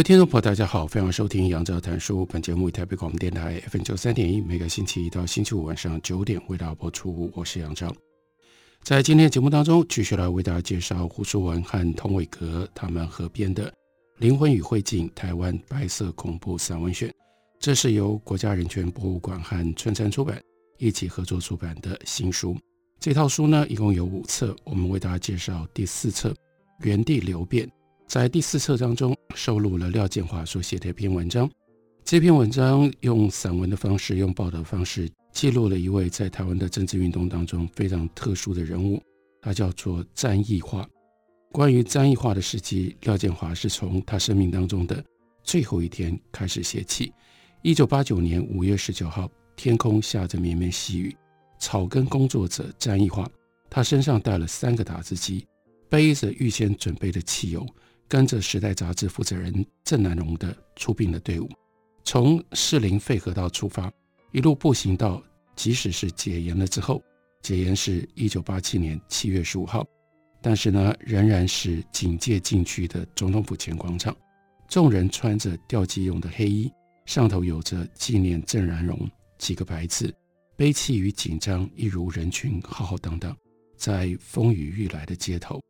位听众朋友，大家好，欢迎收听杨照谈书。本节目以台北广播电台 FM 九三点一，每个星期一到星期五晚上九点为大家播出。我是杨照，在今天的节目当中，继续来为大家介绍胡舒文和童伟格他们合编的《灵魂与灰烬：台湾白色恐怖散文选》，这是由国家人权博物馆和春山出版一起合作出版的新书。这套书呢，一共有五册，我们为大家介绍第四册《原地流变》。在第四册当中，收录了廖建华所写的一篇文章。这篇文章用散文的方式，用报道方式，记录了一位在台湾的政治运动当中非常特殊的人物，他叫做詹义化。关于詹义化的事迹，廖建华是从他生命当中的最后一天开始写起。一九八九年五月十九号，天空下着绵绵细雨，草根工作者詹义化，他身上带了三个打字机，背着预先准备的汽油。跟着《时代》杂志负责人郑南榕的出殡的队伍，从士林废河道出发，一路步行到，即使是解严了之后，解严是一九八七年七月十五号，但是呢，仍然是警戒禁区的总统府前广场。众人穿着吊祭用的黑衣，上头有着纪念郑南榕几个白字，悲戚与紧张一如人群浩浩荡荡，在风雨欲来的街头。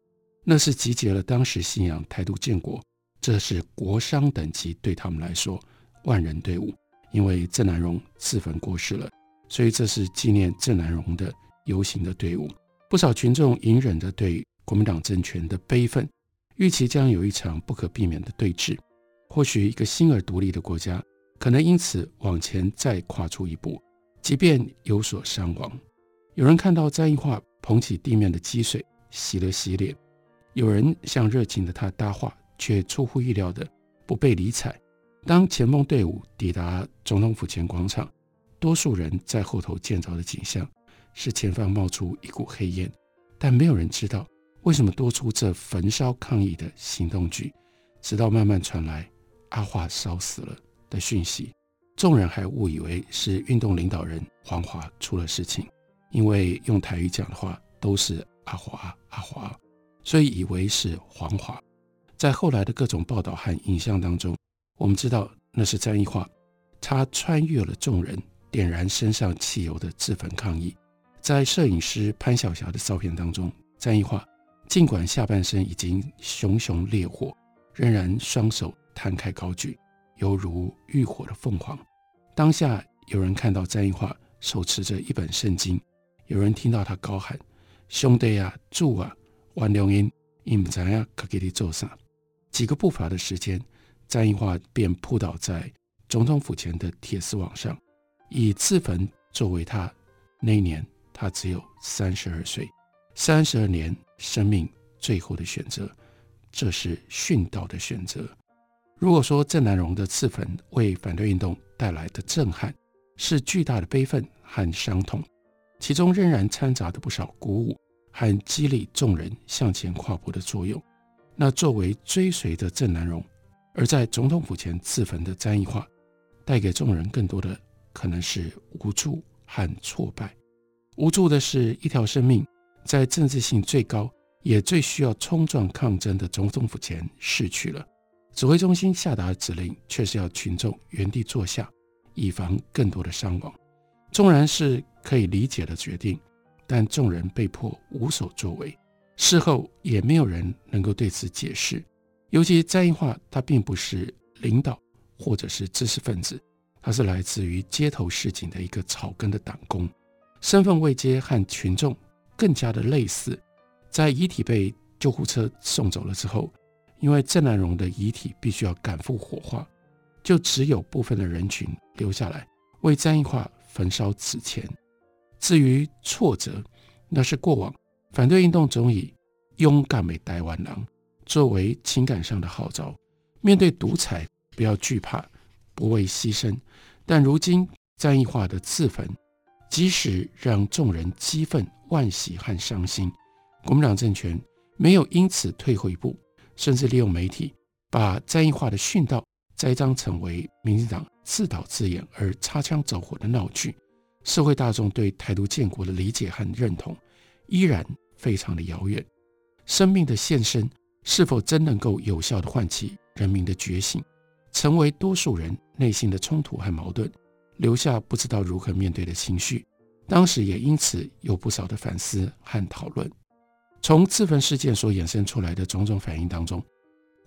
那是集结了当时信仰台独建国，这是国商等级对他们来说万人队伍。因为郑南榕自焚过世了，所以这是纪念郑南榕的游行的队伍。不少群众隐忍着对国民党政权的悲愤，预期将有一场不可避免的对峙。或许一个新而独立的国家，可能因此往前再跨出一步，即便有所伤亡。有人看到詹义化捧起地面的积水，洗了洗脸。有人向热情的他搭话，却出乎意料的不被理睬。当前锋队伍抵达总统府前广场，多数人在后头见着的景象是前方冒出一股黑烟，但没有人知道为什么多出这焚烧抗议的行动剧。直到慢慢传来阿华烧死了的讯息，众人还误以为是运动领导人黄华出了事情，因为用台语讲的话都是阿华阿华。所以以为是黄华，在后来的各种报道和影像当中，我们知道那是詹义化，他穿越了众人，点燃身上汽油的自焚抗议。在摄影师潘晓霞的照片当中，詹义化尽管下半身已经熊熊烈火，仍然双手摊开高举，犹如浴火的凤凰。当下有人看到詹义化手持着一本圣经，有人听到他高喊：“兄弟啊，住啊！”万良英，因不知影可给你做啥？几个步伐的时间，张义华便扑倒在总统府前的铁丝网上，以自焚作为他那一年他只有三十二岁，三十二年生命最后的选择，这是殉道的选择。如果说郑南榕的自焚为反对运动带来的震撼是巨大的悲愤和伤痛，其中仍然掺杂着不少鼓舞。和激励众人向前跨步的作用。那作为追随的郑南榕，而在总统府前自焚的詹义化，带给众人更多的可能是无助和挫败。无助的是一条生命在政治性最高，也最需要冲撞抗争的总统府前逝去了。指挥中心下达的指令却是要群众原地坐下，以防更多的伤亡。纵然是可以理解的决定。但众人被迫无所作为，事后也没有人能够对此解释。尤其詹义化，他并不是领导或者是知识分子，他是来自于街头市井的一个草根的党工，身份位阶和群众更加的类似。在遗体被救护车送走了之后，因为郑南榕的遗体必须要赶赴火化，就只有部分的人群留下来为詹义化焚烧纸钱。至于挫折，那是过往反对运动总以勇敢的台湾人作为情感上的号召，面对独裁不要惧怕，不畏牺牲。但如今战役化的自焚，即使让众人激愤、惋喜和伤心，国民党政权没有因此退后一步，甚至利用媒体把战役化的殉道栽赃成为民进党自导自演而擦枪走火的闹剧。社会大众对台独建国的理解和认同依然非常的遥远。生命的献身是否真能够有效的唤起人民的觉醒，成为多数人内心的冲突和矛盾，留下不知道如何面对的情绪？当时也因此有不少的反思和讨论。从自焚事件所衍生出来的种种反应当中，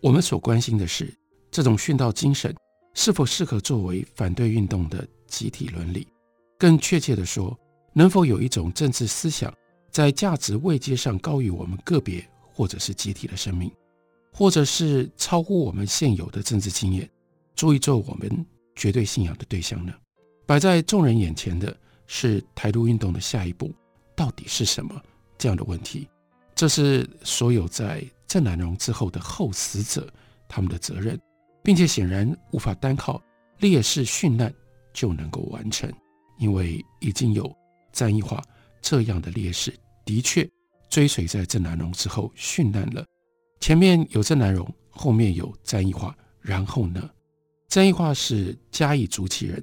我们所关心的是这种殉道精神是否适合作为反对运动的集体伦理？更确切地说，能否有一种政治思想在价值位阶上高于我们个别？或者是集体的生命，或者是超乎我们现有的政治经验，足以做我们绝对信仰的对象呢？摆在众人眼前的是台独运动的下一步到底是什么？这样的问题，这是所有在郑南榕之后的后死者他们的责任，并且显然无法单靠烈士殉难就能够完成，因为已经有詹益化这样的烈士，的确。追随在郑南榕之后殉难了，前面有郑南榕，后面有詹益化，然后呢？詹益化是嘉义竹崎人，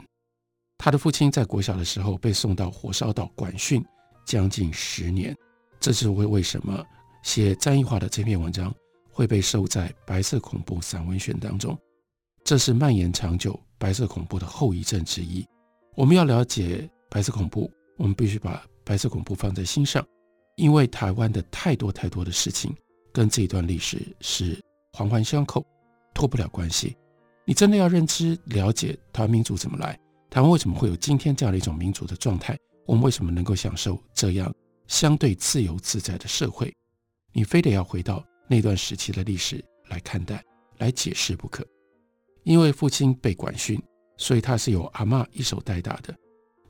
他的父亲在国小的时候被送到火烧岛管训将近十年，这是为为什么写詹益化的这篇文章会被收在《白色恐怖散文选》当中，这是蔓延长久白色恐怖的后遗症之一。我们要了解白色恐怖，我们必须把白色恐怖放在心上。因为台湾的太多太多的事情跟这一段历史是环环相扣，脱不了关系。你真的要认知了解台湾民主怎么来，台湾为什么会有今天这样的一种民主的状态，我们为什么能够享受这样相对自由自在的社会，你非得要回到那段时期的历史来看待、来解释不可。因为父亲被管训，所以他是由阿嬷一手带大的。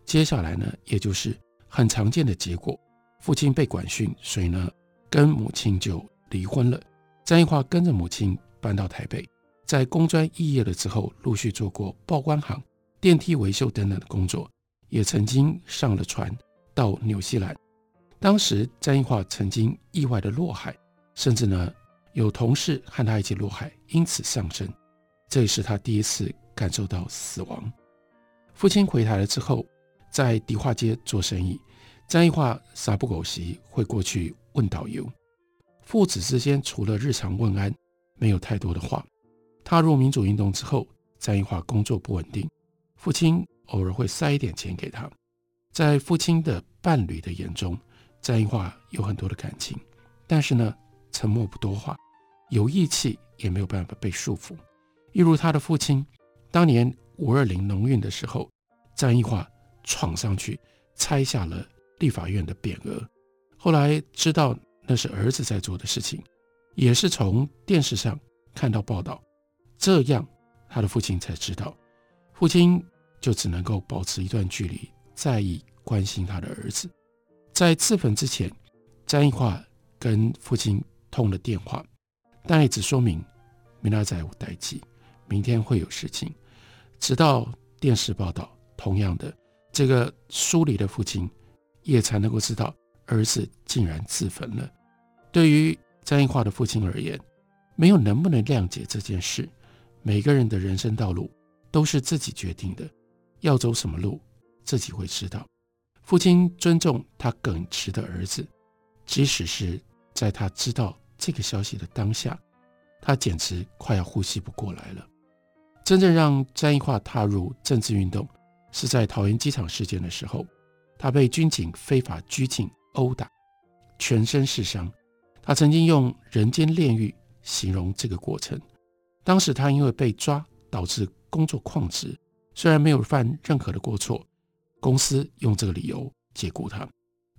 接下来呢，也就是很常见的结果。父亲被管训，所以呢，跟母亲就离婚了。詹益化跟着母亲搬到台北，在工专肄业了之后，陆续做过报关行、电梯维修等等的工作，也曾经上了船到纽西兰。当时詹益化曾经意外的落海，甚至呢有同事和他一起落海，因此丧生。这也是他第一次感受到死亡。父亲回台了之后，在迪化街做生意。詹益化撒不狗席会过去问导游，父子之间除了日常问安，没有太多的话。踏入民主运动之后，詹益化工作不稳定，父亲偶尔会塞一点钱给他。在父亲的伴侣的眼中，詹益化有很多的感情，但是呢，沉默不多话，有义气也没有办法被束缚。一如他的父亲，当年五二零农运的时候，詹益化闯上去拆下了。立法院的匾额，后来知道那是儿子在做的事情，也是从电视上看到报道，这样他的父亲才知道，父亲就只能够保持一段距离，在意关心他的儿子。在自焚之前，詹益化跟父亲通了电话，但也只说明明仔载有代志，明天会有事情。直到电视报道，同样的这个疏离的父亲。也才能够知道儿子竟然自焚了。对于詹益化的父亲而言，没有能不能谅解这件事。每个人的人生道路都是自己决定的，要走什么路自己会知道。父亲尊重他耿直的儿子，即使是在他知道这个消息的当下，他简直快要呼吸不过来了。真正让詹益化踏入政治运动，是在桃园机场事件的时候。他被军警非法拘禁、殴打，全身是伤。他曾经用“人间炼狱”形容这个过程。当时他因为被抓，导致工作旷职，虽然没有犯任何的过错，公司用这个理由解雇他。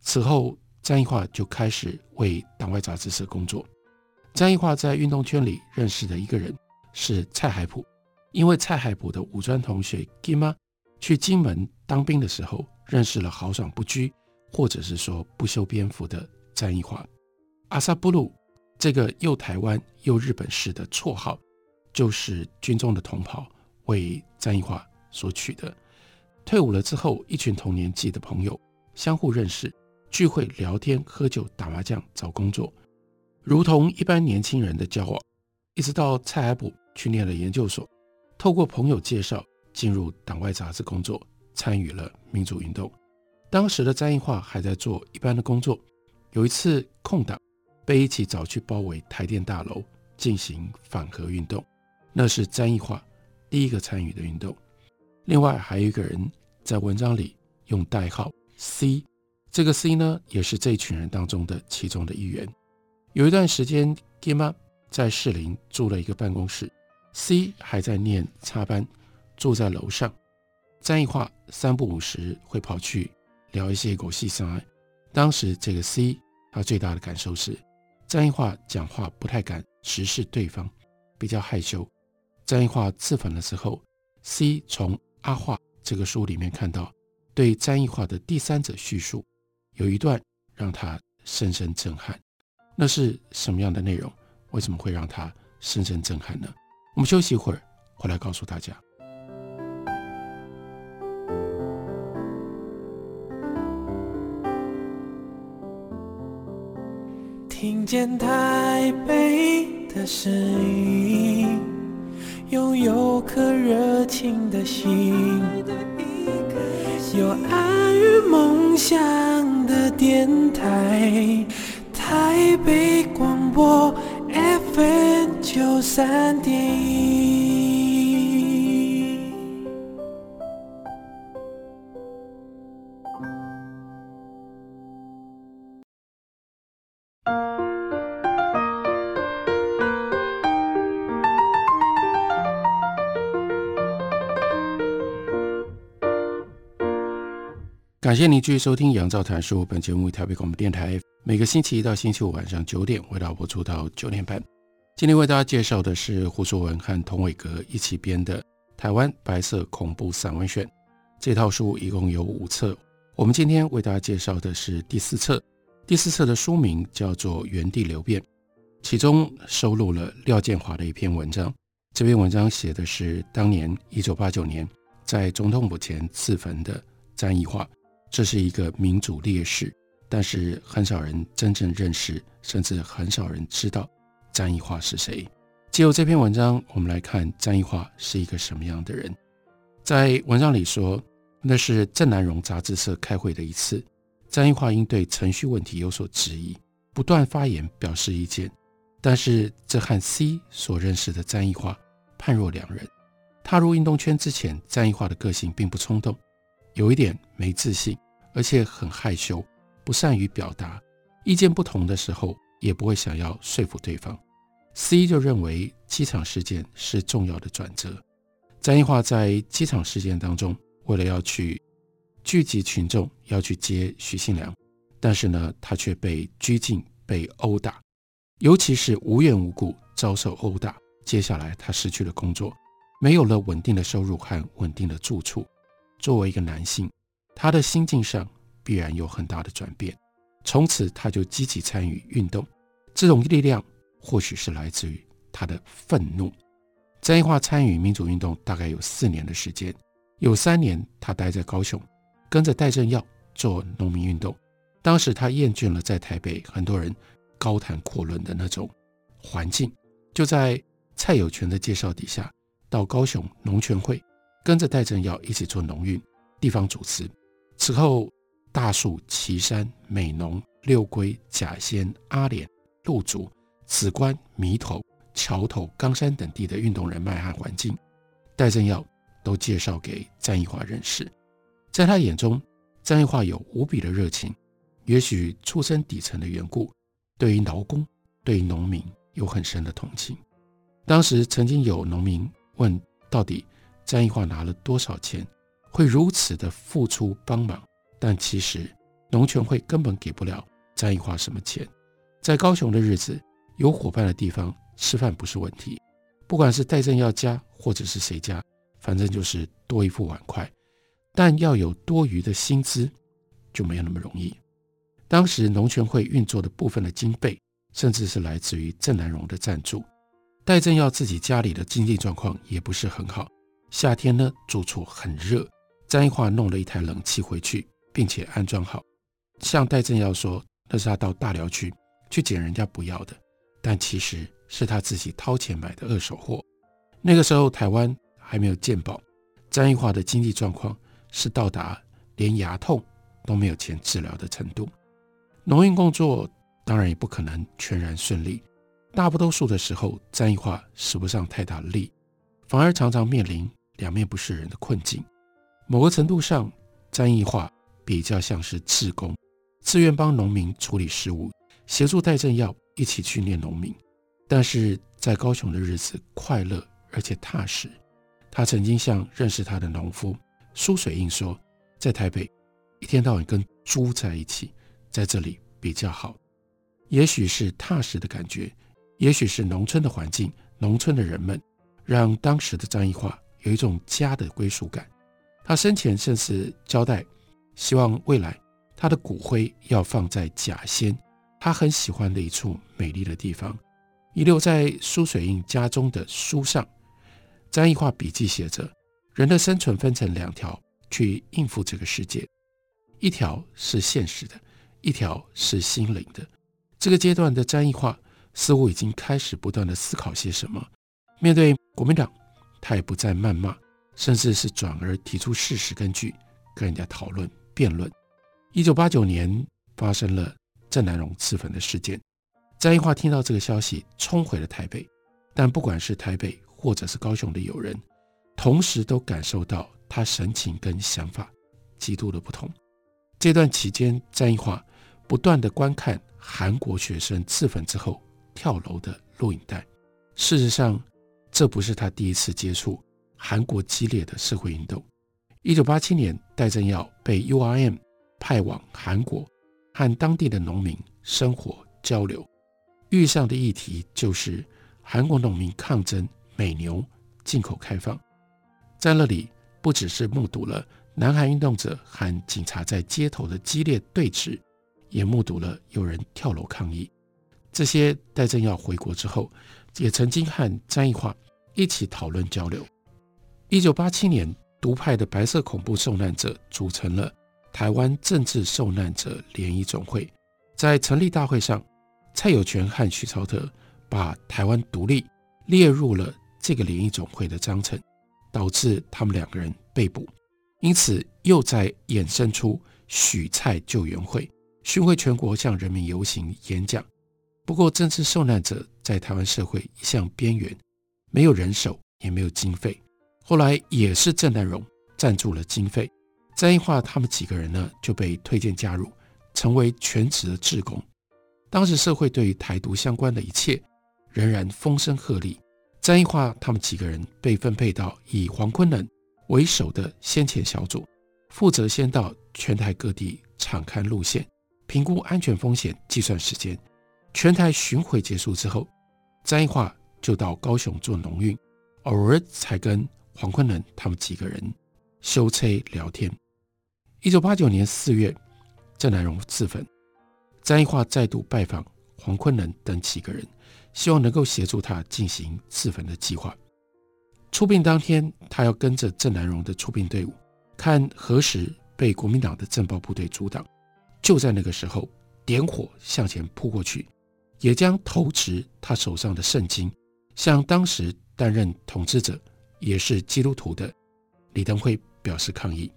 此后，詹益化就开始为党外杂志社工作。詹益化在运动圈里认识的一个人是蔡海普，因为蔡海埔的五专同学金妈去金门当兵的时候。认识了豪爽不拘，或者是说不修边幅的詹益化。阿萨布鲁这个又台湾又日本式的绰号，就是军中的同袍为詹益樺所取的。退伍了之后，一群同年纪的朋友相互认识，聚会聊天、喝酒、打麻将、找工作，如同一般年轻人的交往。一直到蔡海埔去念了研究所，透过朋友介绍进入党外杂志工作，参与了民主运动。当时的詹益樺还在做一般的工作，有一次空档。被一起找去包围台电大楼进行反核运动，那是詹益樺第一个参与的运动。另外还有一个人在文章里用代号 C，这个 C 呢也是这群人当中的其中的一员。有一段时间，金妈在士林租了一个办公室，C 还在念插班，住在楼上。詹益樺三不五时会跑去聊一些狗屁上岸。当时这个 C 他最大的感受是。詹益樺讲话不太敢直视对方，比较害羞。詹益樺自焚的时候，C 从《阿樺》这个书里面看到对詹益樺的第三者叙述，有一段让他深深震撼。那是什么样的内容？为什么会让他深深震撼呢？我们休息一会儿，回来告诉大家。听见台北的声音，拥有颗热情的心，有爱与梦想的电台，台北广播九三点。感谢您继续收听《杨照谈书》。本节目台北广播电台每个星期一到星期五晚上九点为大家播出到九点半。今天为大家介绍的是胡硕文和童伟格一起编的《台湾白色恐怖散文选》。这套书一共有五册，我们今天为大家介绍的是第四册。第四册的书名叫做《原地流变》，其中收录了廖建华的一篇文章。这篇文章写的是当年一九八九年在总统府前自焚的詹益樺。这是一个民主烈士，但是很少人真正认识，甚至很少人知道詹益樺是谁。借由这篇文章，我们来看詹益樺是一个什么样的人。在文章里说，那是郑南榕杂志社开会的一次，詹益樺因对程序问题有所质疑，不断发言表示意见。但是这和 C 所认识的詹益樺判若两人。踏入运动圈之前，詹益樺的个性并不冲动。有一点没自信，而且很害羞，不善于表达。意见不同的时候，也不会想要说服对方。C 就认为机场事件是重要的转折。詹益樺在机场事件当中，为了要去聚集群众，要去接徐信良，但是呢，他却被拘禁、被殴打，尤其是无缘无故遭受殴打。接下来，他失去了工作，没有了稳定的收入和稳定的住处。作为一个男性，他的心境上必然有很大的转变。从此，他就积极参与运动。这种力量或许是来自于他的愤怒。詹益樺参与民主运动大概有四年的时间，有三年他待在高雄，跟着戴正耀做农民运动。当时他厌倦了在台北很多人高谈阔论的那种环境，就在蔡有全的介绍底下，到高雄农权会。跟着戴正耀一起做农运、地方主持。此后，大树、旗山、美浓、六龟、甲仙、阿莲、路竹、梓官、弥头、桥头、冈山等地的运动人脉和环境，戴政耀都介绍给詹义华认识。在他眼中，詹义华有无比的热情，也许出身底层的缘故，对于劳工、对于农民有很深的同情。当时曾经有农民问：到底？詹义华拿了多少钱，会如此的付出帮忙？但其实农权会根本给不了詹益樺什么钱。在高雄的日子，有伙伴的地方吃饭不是问题。不管是戴正耀家或者是谁家，反正就是多一副碗筷。但要有多余的薪资，就没有那么容易。当时农权会运作的部分的经费甚至是来自于郑南榕的赞助。戴正耀自己家里的经济状况也不是很好，夏天呢住处很热，张一华弄了一台冷气回去，并且安装好，向戴正耀说那是他到大寮区去捡人家不要的，但其实是他自己掏钱买的二手货。那个时候台湾还没有健保，张义化的经济状况是到达连牙痛都没有钱治疗的程度。农运工作当然也不可能全然顺利，大不多数的时候，张义化使不上太大的力，反而常常面临两面不是人的困境。某个程度上，张义化比较像是志工，自愿帮农民处理事务，协助戴政耀一起去念农民。但是在高雄的日子快乐而且踏实。他曾经向认识他的农夫苏水印说，在台北一天到晚跟猪在一起。在这里比较好，也许是踏实的感觉，也许是农村的环境，农村的人们，让当时的张一化有一种家的归属感。他生前甚至交代，希望未来他的骨灰要放在甲仙，他很喜欢的一处美丽的地方。遗留在苏水印家中的书上，张一化笔记写着：人的生存分成两条，去应付这个世界，一条是现实的。一条是心灵的，这个阶段的张一化似乎已经开始不断地思考些什么。面对国民党，他也不再谩骂，甚至是转而提出事实根据，跟人家讨论辩论。一九八九年发生了郑南榕自焚的事件，张一华听到这个消息，冲回了台北。但不管是台北或者是高雄的友人，同时都感受到他神情跟想法极度的不同。这段期间，张一华。不断的观看韩国学生自焚之后跳楼的录影带。事实上，这不是他第一次接触韩国激烈的社会运动。一九八七年，戴正耀被 URM 派往韩国，和当地的农民生活交流，遇上的议题就是韩国农民抗争美牛进口开放。在那里，不只是目睹了南韩运动者和警察在街头的激烈对峙。也目睹了有人跳楼抗议，这些戴正耀回国之后，也曾经和张一化一起讨论交流。一九八七年，独派的白色恐怖受难者组成了台湾政治受难者联谊总会，在成立大会上，蔡有权和许朝德把台湾独立列入了这个联谊总会的章程，导致他们两个人被捕，因此又在衍生出许蔡救援会。巡回全国向人民游行演讲，不过政治受难者在台湾社会一向边缘，没有人手也没有经费。后来也是郑南榕赞助了经费，张一化他们几个人呢就被推荐加入，成为全职的志工。当时社会对于台独相关的一切仍然风声鹤唳，张一化他们几个人被分配到以黄坤能为首的先遣小组，负责先到全台各地场勘路线。评估安全风险，计算时间。全台巡回结束之后，张一化就到高雄做农运，偶尔才跟黄坤能他们几个人修车聊天。一九八九年四月，郑南榕自焚，张一化再度拜访黄坤能等几个人，希望能够协助他进行自焚的计划。出殡当天，他要跟着郑南榕的出殡队伍，看何时被国民党的政报部队阻挡。就在那个时候，点火向前扑过去，也将投掷他手上的圣经，向当时担任统治者也是基督徒的李登辉表示抗议，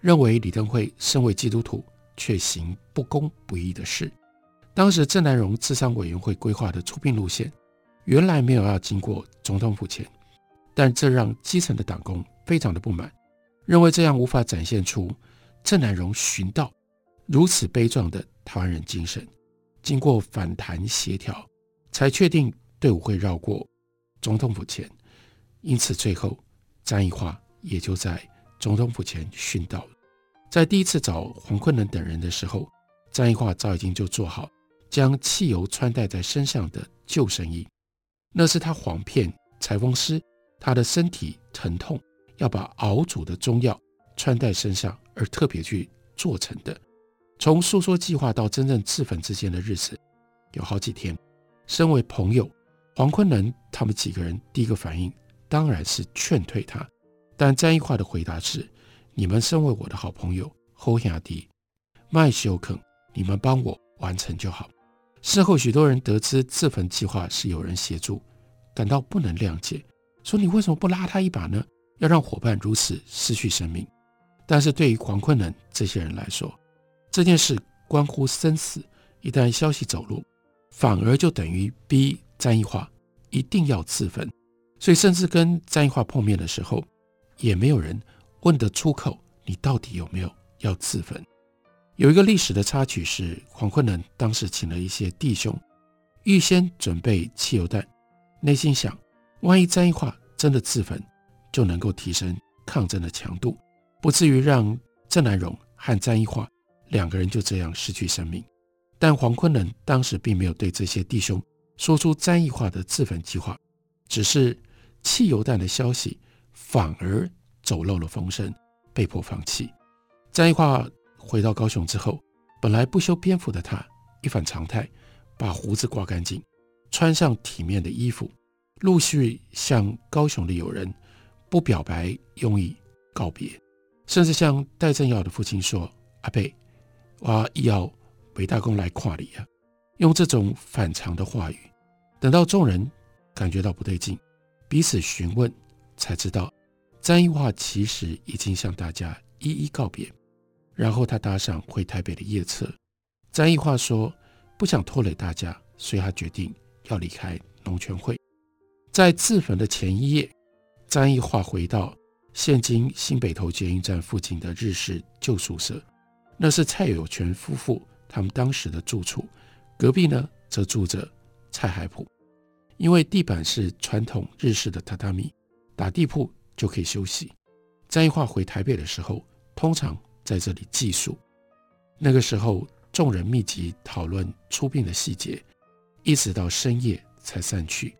认为李登辉身为基督徒却行不公不义的事。当时郑南榕治丧委员会规划的出殡路线，原来没有要经过总统府前，但这让基层的党工非常的不满，认为这样无法展现出郑南榕殉道。如此悲壮的台湾人精神，经过反弹协调，才确定队伍会绕过总统府前。因此，最后张一化也就在总统府前殉道了。在第一次找黄坤能等人的时候，张一化早已经就做好将汽油穿戴在身上的救生衣，那是他谎骗裁缝师，他的身体疼痛要把熬煮的中药穿戴身上而特别去做成的。从诉说计划到真正自焚之间的日子，有好几天。身为朋友，黄坤能他们几个人第一个反应当然是劝退他，但詹一化的回答是：“你们身为我的好朋友，侯亚迪麦修肯，你们帮我完成就好。”事后，许多人得知自焚计划是有人协助，感到不能谅解，说：“你为什么不拉他一把呢？要让伙伴如此失去生命？”但是对于黄坤能这些人来说，这件事关乎生死，一旦消息走漏，反而就等于逼詹一化一定要自焚。所以，甚至跟詹益樺碰面的时候，也没有人问得出口：“你到底有没有要自焚？”有一个历史的插曲是，黄坤能当时请了一些弟兄，预先准备汽油弹，内心想：万一詹益樺真的自焚，就能够提升抗争的强度。不至于让郑南榕和詹益樺两个人就这样失去生命，但黄坤能当时并没有对这些弟兄说出詹益樺的自焚计划，只是汽油弹的消息反而走漏了风声，被迫放弃。詹益樺回到高雄之后，本来不修边幅的他一反常态，把胡子刮干净，穿上体面的衣服，陆续向高雄的友人不表白用意告别。甚至向戴正耀的父亲说：“阿贝，我要伟大公来看你啊！”用这种反常的话语，等到众人感觉到不对劲，彼此询问，才知道詹益华其实已经向大家一一告别。然后他搭上回台北的夜车。詹益华说：“不想拖累大家，所以他决定要离开农权会。”在自焚的前一夜，詹益华回到。现今新北投捷运站附近的日式旧宿舍，那是蔡有全夫妇他们当时的住处。隔壁呢，则住着蔡海普。因为地板是传统日式的榻榻米，打地铺就可以休息。詹益樺回台北的时候，通常在这里寄宿。那个时候，众人密集讨论出殡的细节，一直到深夜才散去，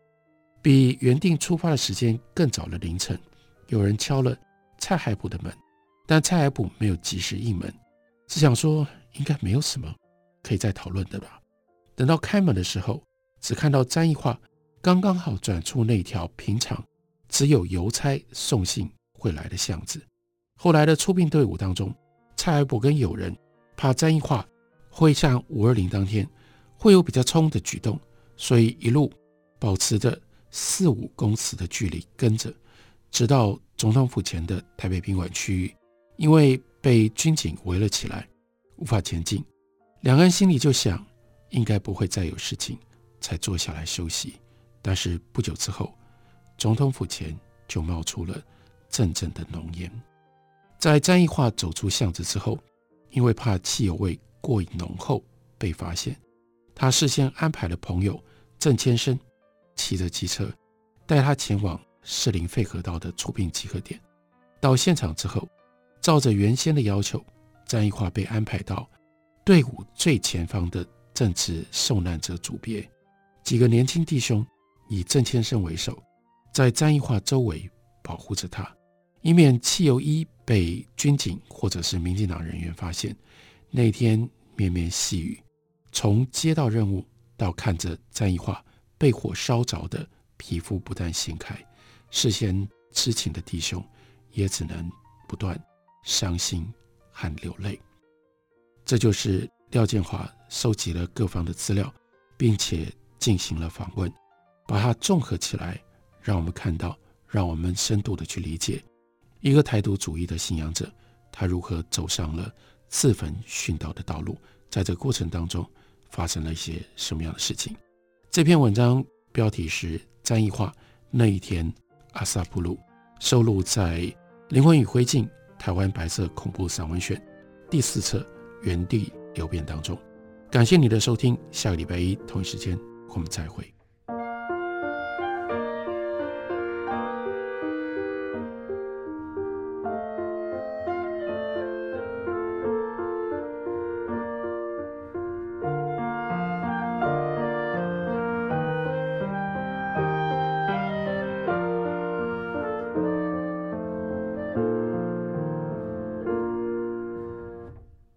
比原定出发的时间更早的凌晨。有人敲了蔡海埔的门，但蔡海埔没有及时应门，只想说应该没有什么可以再讨论的吧。等到开门的时候，只看到詹益樺刚刚好转出那条平常只有邮差送信会来的巷子。后来的出殡队伍当中，蔡海埔跟友人怕詹益樺会像五二零当天会有比较冲的举动，所以一路保持着四五公尺的距离跟着。直到总统府前的台北宾馆区域，因为被军警围了起来，无法前进。两个人心里就想，应该不会再有事情，才坐下来休息。但是不久之后，总统府前就冒出了阵阵的浓烟。在詹益樺走出巷子之后，因为怕汽油味过于浓厚被发现，他事先安排了朋友郑千生骑着机车带他前往。士林废河道的出殡集合点，到现场之后，照着原先的要求，詹益化被安排到队伍最前方的正值受难者组别。几个年轻弟兄以郑千生为首，在张益化周围保护着他，以免汽油衣被军警或者是民进党人员发现。那天绵绵细雨，从接到任务到看着张益化被火烧着的皮肤不断掀开。事先知情的弟兄，也只能不断伤心和流泪。这就是廖建华收集了各方的资料，并且进行了访问，把它综合起来，让我们看到，让我们深度的去理解一个台独主义的信仰者，他如何走上了自焚殉道的道路，在这过程当中发生了一些什么样的事情。这篇文章标题是《詹益樺那一天》。阿萨布鲁收录在《灵魂与灰烬》台湾白色恐怖散文选第四册《原地流变》当中。感谢你的收听，下个礼拜一同一时间我们再会。